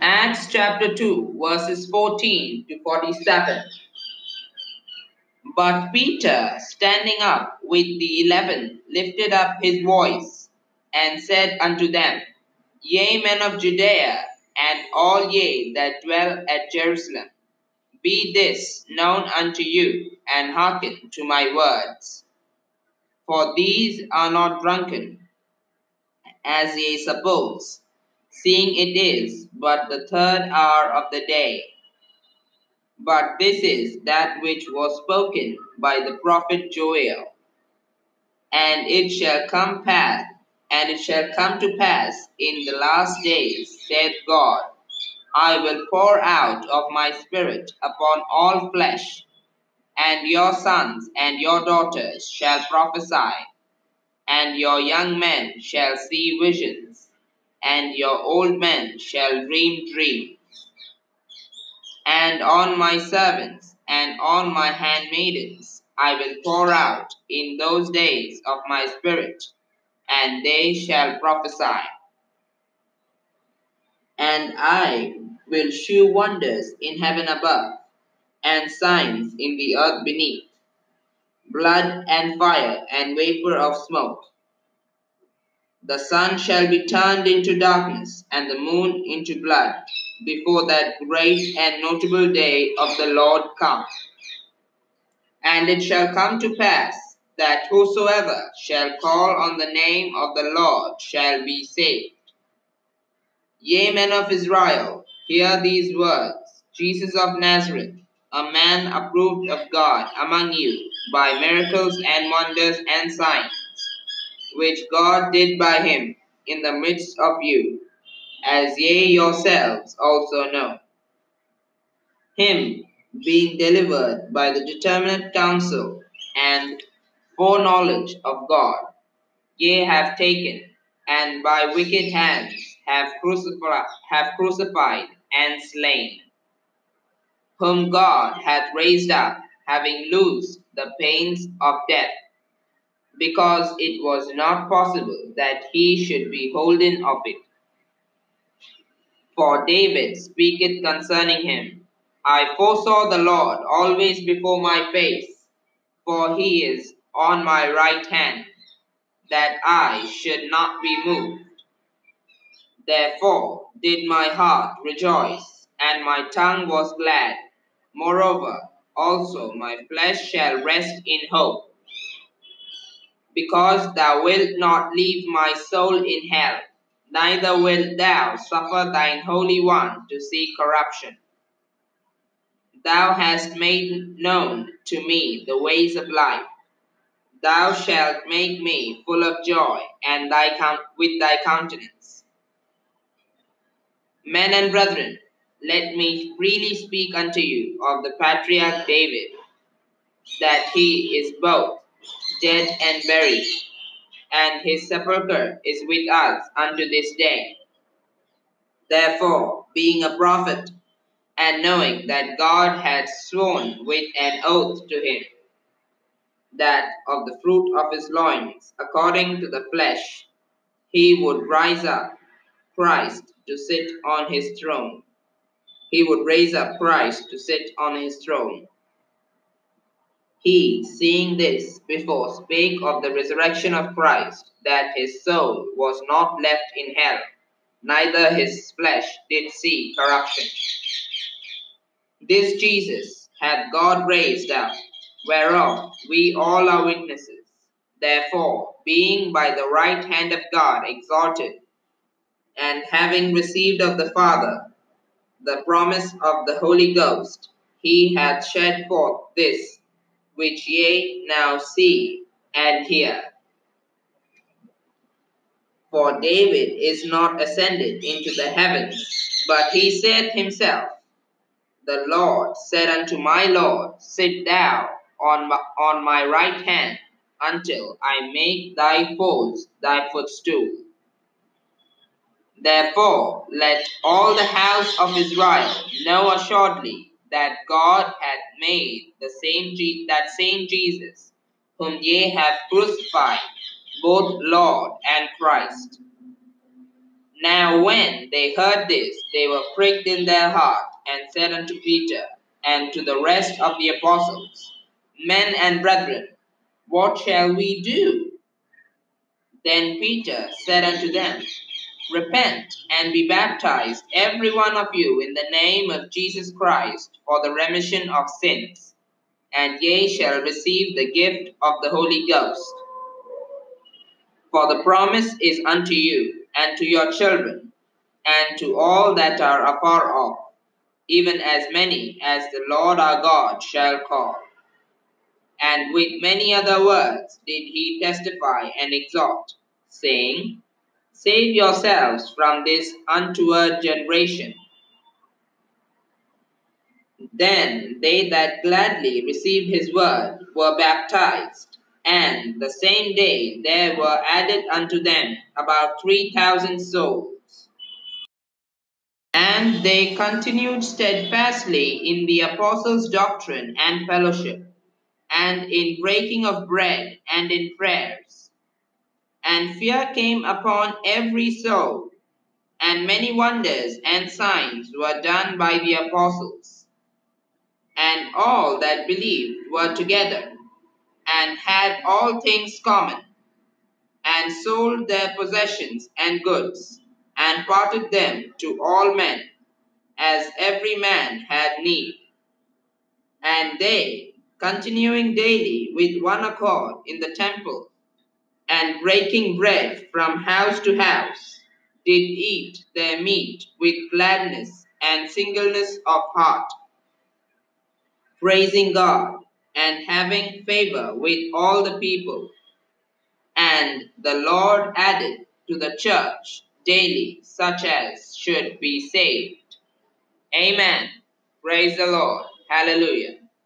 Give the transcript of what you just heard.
Acts chapter 2, verses 14 to 47. But Peter, standing up with the eleven, lifted up his voice and said unto them, Ye men of Judea, and all ye that dwell at Jerusalem, be this known unto you, and hearken to my words. For these are not drunken, as ye suppose, seeing it is but the third hour of the day. But this is that which was spoken by the prophet Joel. And it shall come pass, and it shall come to pass in the last days, saith God, I will pour out of my spirit upon all flesh, and your sons and your daughters shall prophesy, and your young men shall see visions, and your old men shall dream dreams. And on my servants and on my handmaidens I will pour out in those days of my spirit, and they shall prophesy. And I will shew wonders in heaven above, and signs in the earth beneath blood and fire and vapor of smoke. The sun shall be turned into darkness, and the moon into blood, before that great and notable day of the Lord come. And it shall come to pass that whosoever shall call on the name of the Lord shall be saved. Ye men of Israel, hear these words Jesus of Nazareth, a man approved of God among you by miracles and wonders and signs, which God did by him in the midst of you, as ye yourselves also know. Him being delivered by the determinate counsel and foreknowledge of God, ye have taken, and by wicked hands have crucified, have crucified and slain, whom God hath raised up, having loosed the pains of death, because it was not possible that he should be holden of it. For David speaketh concerning him, I foresaw the Lord always before my face, for he is on my right hand, that I should not be moved. Therefore did my heart rejoice, and my tongue was glad. Moreover, also my flesh shall rest in hope. Because thou wilt not leave my soul in hell, neither wilt thou suffer thine Holy One to see corruption. Thou hast made known to me the ways of life. Thou shalt make me full of joy and thy count with thy countenance. Men and brethren, let me freely speak unto you of the patriarch David, that he is both dead and buried, and his sepulchre is with us unto this day. Therefore, being a prophet, and knowing that God had sworn with an oath to him, that of the fruit of his loins, according to the flesh, he would rise up Christ to sit on his throne. He would raise up Christ to sit on his throne. He, seeing this before, spake of the resurrection of Christ, that his soul was not left in hell, neither his flesh did see corruption. This Jesus hath God raised up, whereof we all are witnesses. Therefore, being by the right hand of God exalted, and having received of the Father the promise of the Holy Ghost, he hath shed forth this, which ye now see and hear. For David is not ascended into the heavens, but he said himself, The Lord said unto my Lord, Sit thou on my, on my right hand until I make thy foes thy footstool. Therefore, let all the house of Israel know assuredly that God hath made the same Je- that same Jesus, whom ye have crucified, both Lord and Christ. Now when they heard this, they were pricked in their heart, and said unto Peter and to the rest of the apostles, Men and brethren, what shall we do? Then Peter said unto them, Repent and be baptized, every one of you, in the name of Jesus Christ, for the remission of sins, and ye shall receive the gift of the Holy Ghost. For the promise is unto you, and to your children, and to all that are afar off, even as many as the Lord our God shall call. And with many other words did he testify and exhort, saying, Save yourselves from this untoward generation. Then they that gladly received his word were baptized, and the same day there were added unto them about three thousand souls. And they continued steadfastly in the apostles' doctrine and fellowship, and in breaking of bread and in prayers. And fear came upon every soul, and many wonders and signs were done by the apostles. And all that believed were together, and had all things common, and sold their possessions and goods, and parted them to all men, as every man had need. And they, continuing daily with one accord in the temple, and breaking bread from house to house, did eat their meat with gladness and singleness of heart, praising God and having favor with all the people. And the Lord added to the church daily such as should be saved. Amen. Praise the Lord. Hallelujah.